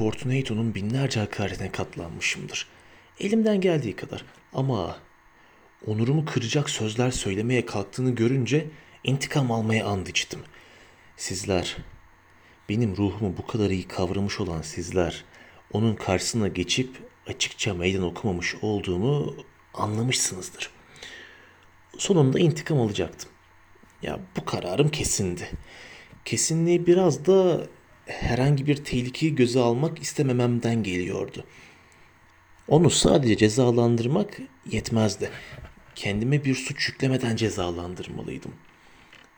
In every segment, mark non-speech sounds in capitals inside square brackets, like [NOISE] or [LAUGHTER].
Fortunato'nun binlerce hakaretine katlanmışımdır. Elimden geldiği kadar. Ama onurumu kıracak sözler söylemeye kalktığını görünce intikam almaya and içtim. Sizler, benim ruhumu bu kadar iyi kavramış olan sizler, onun karşısına geçip açıkça meydan okumamış olduğumu anlamışsınızdır. Sonunda intikam alacaktım. Ya bu kararım kesindi. Kesinliği biraz da herhangi bir tehlikeyi göze almak istemememden geliyordu. Onu sadece cezalandırmak yetmezdi. Kendime bir suç yüklemeden cezalandırmalıydım.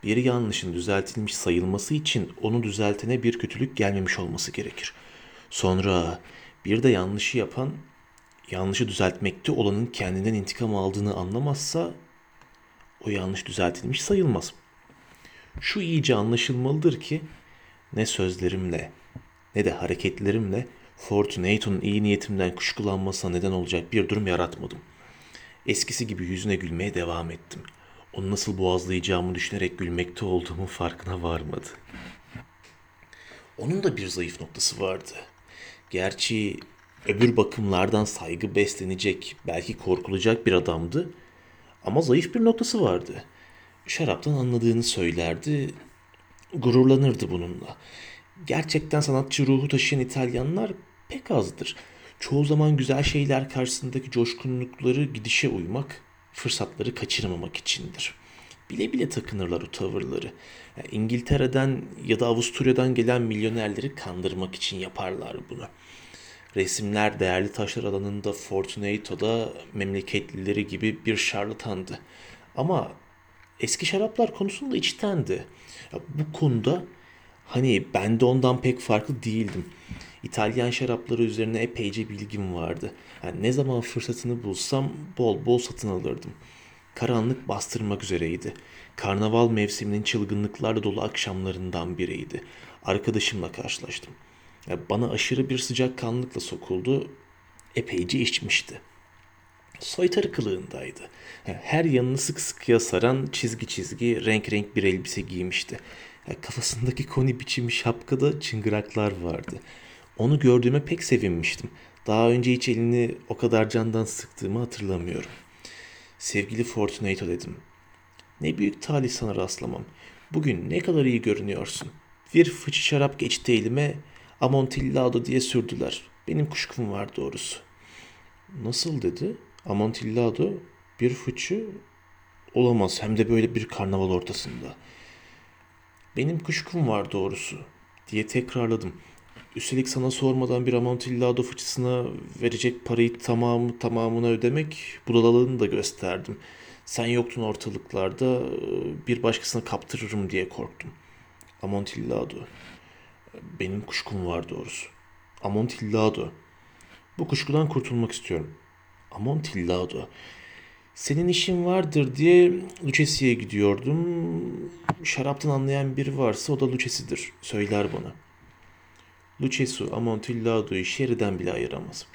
Bir yanlışın düzeltilmiş sayılması için onu düzeltene bir kötülük gelmemiş olması gerekir. Sonra bir de yanlışı yapan yanlışı düzeltmekte olanın kendinden intikam aldığını anlamazsa o yanlış düzeltilmiş sayılmaz. Şu iyice anlaşılmalıdır ki ne sözlerimle ne de hareketlerimle Fortunato'nun iyi niyetimden kuşkulanmasına neden olacak bir durum yaratmadım. Eskisi gibi yüzüne gülmeye devam ettim. Onu nasıl boğazlayacağımı düşünerek gülmekte olduğumun farkına varmadı. Onun da bir zayıf noktası vardı. Gerçi öbür bakımlardan saygı beslenecek, belki korkulacak bir adamdı. Ama zayıf bir noktası vardı. Şaraptan anladığını söylerdi, gururlanırdı bununla. Gerçekten sanatçı ruhu taşıyan İtalyanlar pek azdır. Çoğu zaman güzel şeyler karşısındaki coşkunlukları gidişe uymak, fırsatları kaçırmamak içindir. Bile bile takınırlar o tavırları. Yani İngiltere'den ya da Avusturya'dan gelen milyonerleri kandırmak için yaparlar bunu. Resimler değerli taşlar alanında Fortunato'da memleketlileri gibi bir şarlatandı. Ama eski şaraplar konusunda içtendi. Ya bu konuda hani ben de ondan pek farklı değildim. İtalyan şarapları üzerine epeyce bilgim vardı. Yani ne zaman fırsatını bulsam bol bol satın alırdım. Karanlık bastırmak üzereydi. Karnaval mevsiminin çılgınlıklarla dolu akşamlarından biriydi. Arkadaşımla karşılaştım. Yani bana aşırı bir sıcak kanlılıkla sokuldu. Epeyce içmişti. Soytarı kılığındaydı. Her yanını sık sıkıya saran çizgi çizgi renk renk bir elbise giymişti. Kafasındaki koni biçimi şapkada çıngıraklar vardı. Onu gördüğüme pek sevinmiştim. Daha önce hiç elini o kadar candan sıktığımı hatırlamıyorum. Sevgili Fortunato dedim. Ne büyük talih sana rastlamam. Bugün ne kadar iyi görünüyorsun. Bir fıçı şarap geçti elime. Amontillado diye sürdüler. Benim kuşkum var doğrusu. Nasıl dedi? Amontillado bir fıçı olamaz hem de böyle bir karnaval ortasında. Benim kuşkum var doğrusu diye tekrarladım. Üstelik sana sormadan bir Amontillado fıçısına verecek parayı tamamı tamamına ödemek budalalığını da gösterdim. Sen yoktun ortalıklarda bir başkasına kaptırırım diye korktum. Amontillado. Benim kuşkum var doğrusu. Amontillado. Bu kuşkudan kurtulmak istiyorum. Amontillado. Senin işin vardır diye Lucchesi'ye gidiyordum. Şaraptan anlayan biri varsa o da Lucchesi'dir. Söyler bana. Lucchesi Amontillado'yu şeriden bile ayıramaz.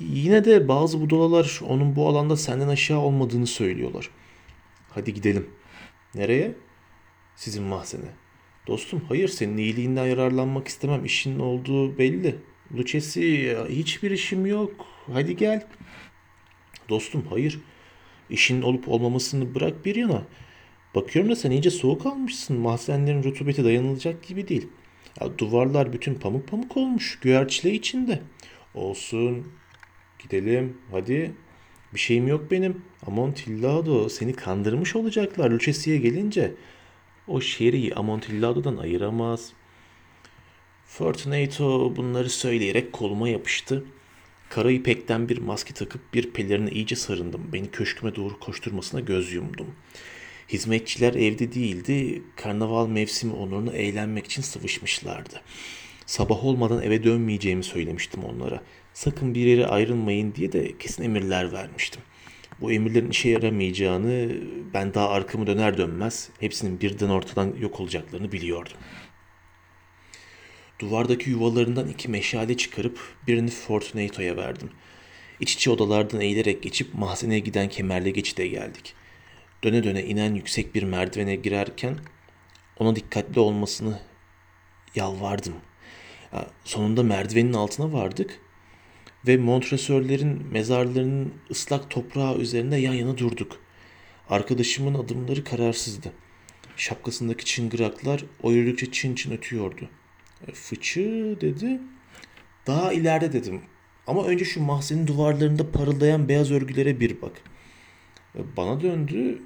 Yine de bazı budalalar onun bu alanda senden aşağı olmadığını söylüyorlar. Hadi gidelim. Nereye? Sizin mahzene. Dostum hayır senin iyiliğinden yararlanmak istemem. İşin olduğu belli. Lucchesi hiçbir işim yok. Hadi gel. Dostum hayır. İşin olup olmamasını bırak bir yana. Bakıyorum da sen iyice soğuk almışsın. Mahzenlerin rutubeti dayanılacak gibi değil. Ya duvarlar bütün pamuk pamuk olmuş. Güverçle içinde. Olsun. Gidelim. Hadi. Bir şeyim yok benim. Amontillado seni kandırmış olacaklar Lucchesi'ye gelince. O şeriyi Amontillado'dan ayıramaz. Fortunato bunları söyleyerek koluma yapıştı. Kara ipekten bir maske takıp bir pelerine iyice sarındım. Beni köşküme doğru koşturmasına göz yumdum. Hizmetçiler evde değildi. Karnaval mevsimi onuruna eğlenmek için sıvışmışlardı. Sabah olmadan eve dönmeyeceğimi söylemiştim onlara. Sakın bir yere ayrılmayın diye de kesin emirler vermiştim. Bu emirlerin işe yaramayacağını ben daha arkamı döner dönmez hepsinin birden ortadan yok olacaklarını biliyordum. Duvardaki yuvalarından iki meşale çıkarıp birini Fortunato'ya verdim. İç içe odalardan eğilerek geçip mahzeneye giden kemerle geçide geldik. Döne döne inen yüksek bir merdivene girerken ona dikkatli olmasını yalvardım. Sonunda merdivenin altına vardık ve Montresörlerin mezarlarının ıslak toprağı üzerinde yan yana durduk. Arkadaşımın adımları kararsızdı. Şapkasındaki çıngıraklar o yürüdükçe çın çın ötüyordu. Fıçı dedi. Daha ileride dedim. Ama önce şu mahzenin duvarlarında parıldayan beyaz örgülere bir bak. E, Bana döndü.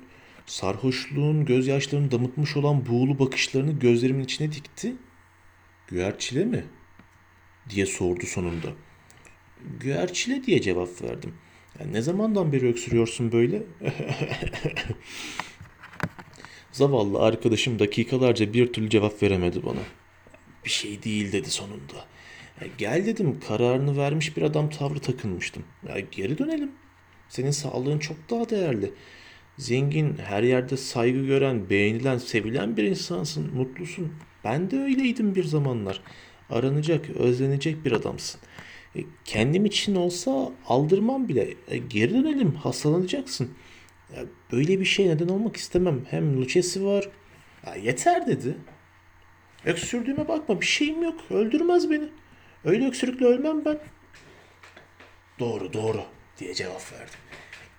Sarhoşluğun gözyaşlarını damıtmış olan buğulu bakışlarını gözlerimin içine dikti. Güverçile mi? diye sordu sonunda. Güverçile diye cevap verdim. "Ya ne zamandan beri öksürüyorsun böyle? [LAUGHS] Zavallı arkadaşım dakikalarca bir türlü cevap veremedi bana. Bir şey değil dedi sonunda. "Ya gel dedim kararını vermiş bir adam tavrı takınmıştım. Ya geri dönelim. Senin sağlığın çok daha değerli. Zengin, her yerde saygı gören, beğenilen, sevilen bir insansın, mutlusun. Ben de öyleydim bir zamanlar. Aranacak, özlenecek bir adamsın. E, kendim için olsa aldırmam bile. E, geri dönelim, hastalanacaksın. Böyle bir şey neden olmak istemem. Hem Lucchesi var. Yeter dedi. Öksürdüğüme bakma, bir şeyim yok. Öldürmez beni. Öyle öksürükle ölmem ben. Doğru doğru diye cevap verdim.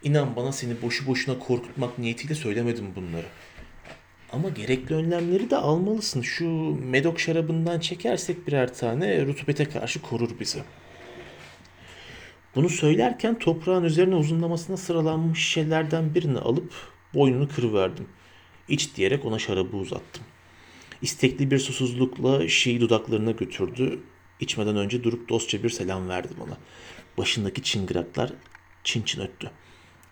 İnan bana seni boşu boşuna korkutmak niyetiyle söylemedim bunları. Ama gerekli önlemleri de almalısın. Şu medok şarabından çekersek birer tane rutubete karşı korur bizi. Bunu söylerken toprağın üzerine uzunlamasına sıralanmış şişelerden birini alıp boynunu kırıverdim. İç diyerek ona şarabı uzattım. İstekli bir susuzlukla şişeyi dudaklarına götürdü. İçmeden önce durup dostça bir selam verdi bana. Başındaki çıngıraklar çin çin öttü.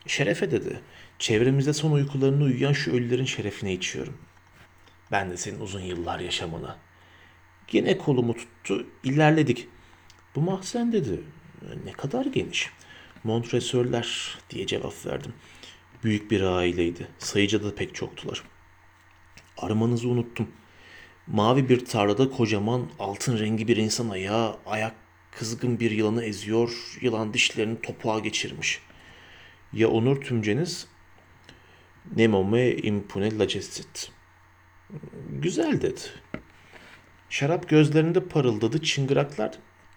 Şerefe dedi. Çevremizde son uykularını uyuyan şu ölülerin şerefine içiyorum. Ben de senin uzun yıllar yaşamana. Yine kolumu tuttu. ilerledik. Bu mahzen dedi. Ne kadar geniş. Montresörler diye cevap verdim. Büyük bir aileydi. Sayıca da pek çoktular. Aramanızı unuttum. Mavi bir tarlada kocaman altın rengi bir insan ayağı ayak kızgın bir yılanı eziyor. Yılan dişlerini topuğa geçirmiş. Ya Onur Tümceniz Nemo me impune lacestit. Güzel dedi. Şarap gözlerinde parıldadı. Çıngıraklar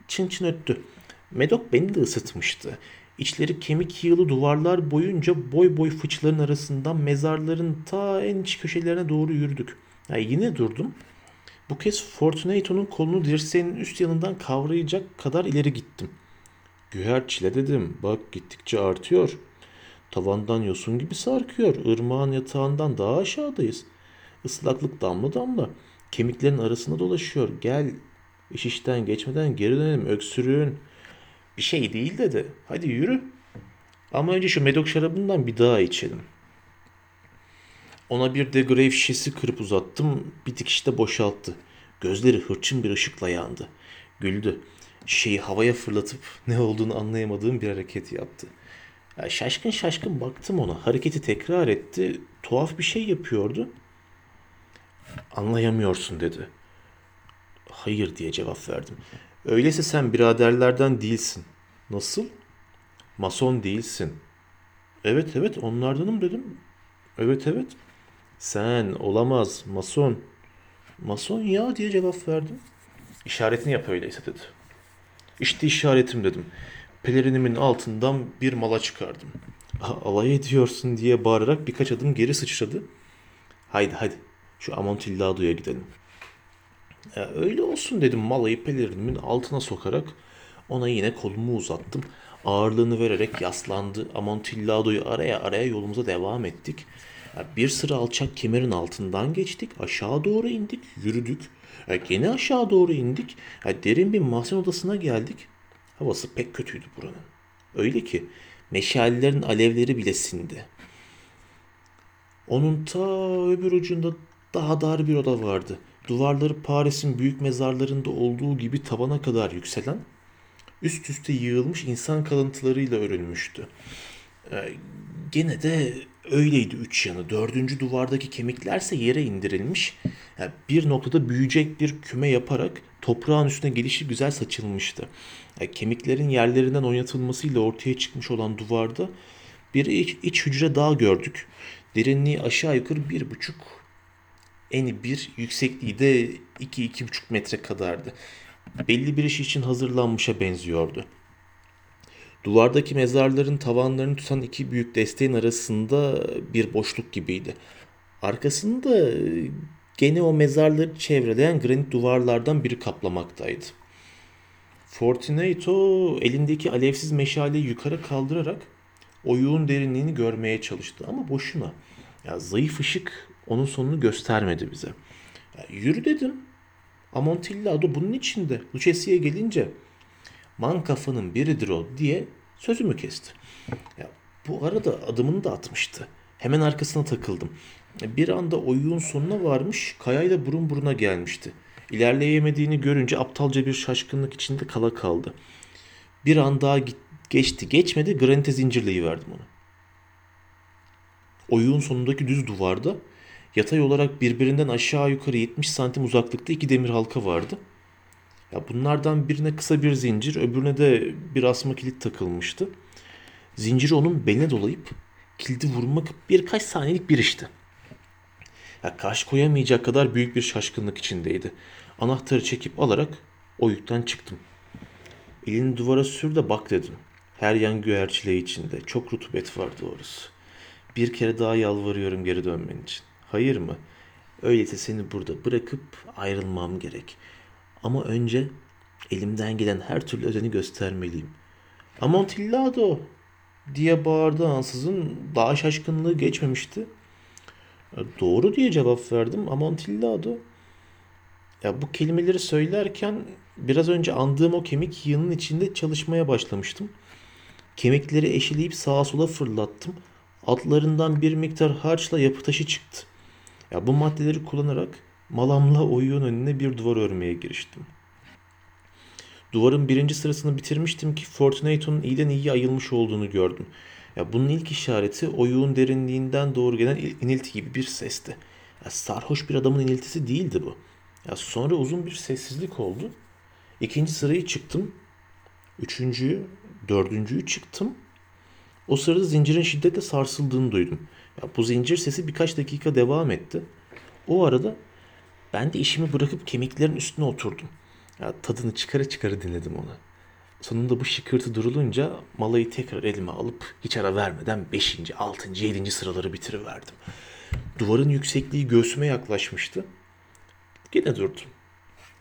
çın çın öttü. Medok beni de ısıtmıştı. İçleri kemik yığılı duvarlar boyunca boy boy fıçların arasından mezarların ta en iç köşelerine doğru yürüdük. Ya yine durdum. Bu kez Fortunato'nun kolunu dirseğinin üst yanından kavrayacak kadar ileri gittim. Güherçile dedim. Bak gittikçe artıyor. Tavandan yosun gibi sarkıyor. Irmağın yatağından daha aşağıdayız. Islaklık damla damla. Kemiklerin arasında dolaşıyor. Gel iş işten geçmeden geri dönelim öksürüğün. Bir şey değil dedi. Hadi yürü. Ama önce şu medok şarabından bir daha içelim. Ona bir de grave şişesi kırıp uzattım. Bir dikişte boşalttı. Gözleri hırçın bir ışıkla yandı. Güldü. Şişeyi havaya fırlatıp ne olduğunu anlayamadığım bir hareket yaptı. Ya şaşkın şaşkın baktım ona. Hareketi tekrar etti. Tuhaf bir şey yapıyordu. Anlayamıyorsun dedi. Hayır diye cevap verdim. Öyleyse sen biraderlerden değilsin. Nasıl? Mason değilsin. Evet evet onlardanım dedim. Evet evet. Sen olamaz mason. Mason ya diye cevap verdim. İşaretini yap öyleyse dedi. İşte işaretim dedim. Pelerinimin altından bir mala çıkardım. "Aa, Alay ediyorsun diye bağırarak birkaç adım geri sıçradı. Haydi hadi şu Amontillado'ya gidelim. Ya öyle olsun dedim malayı pelerinimin altına sokarak ona yine kolumu uzattım. Ağırlığını vererek yaslandı. Amontillado'yu araya araya yolumuza devam ettik. Bir sıra alçak kemerin altından geçtik. Aşağı doğru indik. Yürüdük. Gene aşağı doğru indik. Derin bir mahzen odasına geldik. Havası pek kötüydü buranın. Öyle ki meşalelerin alevleri bile sindi. Onun ta öbür ucunda daha dar bir oda vardı. Duvarları Paris'in büyük mezarlarında olduğu gibi tavana kadar yükselen, üst üste yığılmış insan kalıntılarıyla örülmüştü. Ee, gene de öyleydi üç yanı. Dördüncü duvardaki kemiklerse yere indirilmiş. Yani bir noktada büyüyecek bir küme yaparak toprağın üstüne gelişi güzel saçılmıştı. Yani kemiklerin yerlerinden oynatılmasıyla ortaya çıkmış olan duvarda bir iç, iç hücre daha gördük. Derinliği aşağı yukarı bir buçuk eni bir, yüksekliği de iki iki buçuk metre kadardı. belli bir iş için hazırlanmışa benziyordu. Duvardaki mezarların tavanlarını tutan iki büyük desteğin arasında bir boşluk gibiydi. Arkasında gene o mezarları çevreleyen granit duvarlardan biri kaplamaktaydı. Fortunato elindeki alevsiz meşaleyi yukarı kaldırarak oyuğun derinliğini görmeye çalıştı ama boşuna. Ya zayıf ışık onun sonunu göstermedi bize. Ya yürü dedim. Amontillado bunun içinde. Lucchesi'ye gelince man kafanın biridir o diye sözümü kesti. Ya bu arada adımını da atmıştı. Hemen arkasına takıldım. Bir anda oyuğun sonuna varmış, kayayla burun buruna gelmişti. İlerleyemediğini görünce aptalca bir şaşkınlık içinde kala kaldı. Bir an daha geçti geçmedi granite zincirleyiverdim onu. Oyuğun sonundaki düz duvarda yatay olarak birbirinden aşağı yukarı 70 santim uzaklıkta iki demir halka vardı. Ya bunlardan birine kısa bir zincir, öbürüne de bir asma kilit takılmıştı. Zinciri onun beline dolayıp kilidi vurmak birkaç saniyelik bir işti. Ya karşı koyamayacak kadar büyük bir şaşkınlık içindeydi. Anahtarı çekip alarak o yükten çıktım. Elini duvara sür de bak dedim. Her yan güverçile içinde. Çok rutubet var doğrusu. Bir kere daha yalvarıyorum geri dönmen için. Hayır mı? Öyleyse seni burada bırakıp ayrılmam gerek. Ama önce elimden gelen her türlü özeni göstermeliyim. Amontillado diye bağırdı ansızın. Daha şaşkınlığı geçmemişti. Doğru diye cevap verdim. Amontillado. Ya bu kelimeleri söylerken biraz önce andığım o kemik yığının içinde çalışmaya başlamıştım. Kemikleri eşeleyip sağa sola fırlattım. Altlarından bir miktar harçla yapı taşı çıktı. Ya bu maddeleri kullanarak malamla oyuğun önüne bir duvar örmeye giriştim. Duvarın birinci sırasını bitirmiştim ki Fortunato'nun iyiden iyiye ayılmış olduğunu gördüm. Ya bunun ilk işareti oyuğun derinliğinden doğru gelen inilti gibi bir sesti. Ya sarhoş bir adamın iniltisi değildi bu. Ya sonra uzun bir sessizlik oldu. İkinci sırayı çıktım. Üçüncüyü, dördüncüyü çıktım. O sırada zincirin şiddetle sarsıldığını duydum. Ya bu zincir sesi birkaç dakika devam etti. O arada ben de işimi bırakıp kemiklerin üstüne oturdum. Ya tadını çıkara çıkara dinledim onu. Sonunda bu şıkırtı durulunca malayı tekrar elime alıp hiç ara vermeden 5. 6. 7. sıraları bitiriverdim. Duvarın yüksekliği göğsüme yaklaşmıştı. Gene durdum.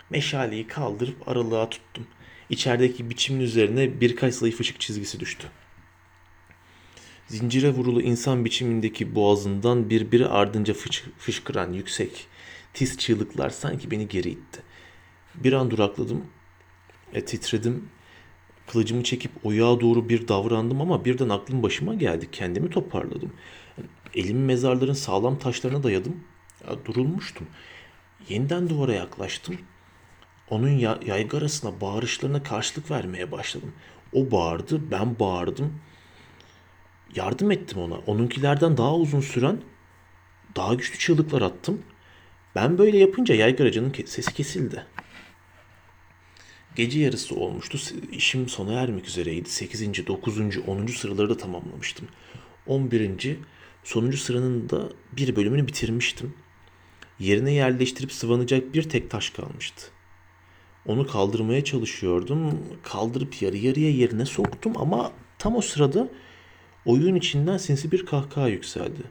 Meşaleyi kaldırıp aralığa tuttum. İçerideki biçimin üzerine birkaç zayıf ışık çizgisi düştü. Zincire vurulu insan biçimindeki boğazından birbiri ardınca fış fışkıran yüksek, tiz çığlıklar sanki beni geri itti. Bir an durakladım, e, titredim, kılıcımı çekip oyağa doğru bir davrandım ama birden aklım başıma geldi. Kendimi toparladım. elimi mezarların sağlam taşlarına dayadım. Ya, durulmuştum. Yeniden duvara yaklaştım. Onun ya yaygarasına bağırışlarına karşılık vermeye başladım. O bağırdı, ben bağırdım. Yardım ettim ona. Onunkilerden daha uzun süren, daha güçlü çığlıklar attım. Ben böyle yapınca yaygaracının sesi kesildi. Gece yarısı olmuştu. İşim sona ermek üzereydi. 8. 9. 10. sıraları da tamamlamıştım. 11. sonuncu sıranın da bir bölümünü bitirmiştim. Yerine yerleştirip sıvanacak bir tek taş kalmıştı. Onu kaldırmaya çalışıyordum. Kaldırıp yarı yarıya yerine soktum ama tam o sırada oyun içinden sinsi bir kahkaha yükseldi.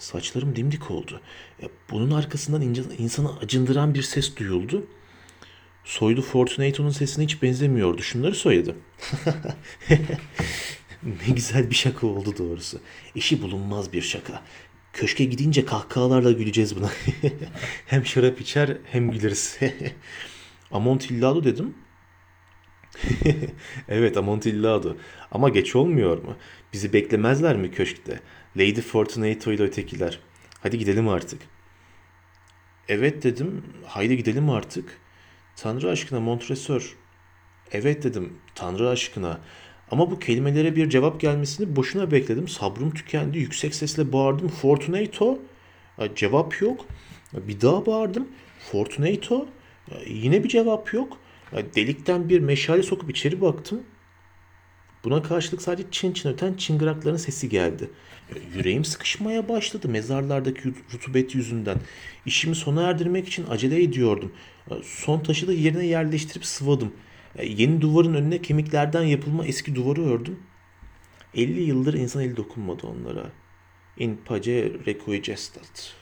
Saçlarım dimdik oldu. Bunun arkasından insanı acındıran bir ses duyuldu. Soylu Fortunato'nun sesine hiç benzemiyordu. Şunları söyledim. [LAUGHS] ne güzel bir şaka oldu doğrusu. Eşi bulunmaz bir şaka. Köşke gidince kahkahalarla güleceğiz buna. [LAUGHS] hem şarap içer hem güleriz. [LAUGHS] Amontillado dedim. evet Amontillado. Ama geç olmuyor mu? Bizi beklemezler mi köşkte? Lady Fortunato ile ötekiler. Hadi gidelim artık. Evet dedim. Haydi gidelim artık. Tanrı aşkına Montresor. Evet dedim. Tanrı aşkına. Ama bu kelimelere bir cevap gelmesini boşuna bekledim. Sabrım tükendi. Yüksek sesle bağırdım. Fortunato. Cevap yok. Bir daha bağırdım. Fortunato. Yine bir cevap yok. Delikten bir meşale sokup içeri baktım. Buna karşılık sadece çın çın öten çıngırakların sesi geldi. Yüreğim sıkışmaya başladı mezarlardaki rutubet yüzünden. İşimi sona erdirmek için acele ediyordum. E, Son taşı da yerine yerleştirip sıvadım. E, Yeni duvarın önüne kemiklerden yapılma eski duvarı ördüm. 50 yıldır insan eli dokunmadı onlara. In pace requiescat.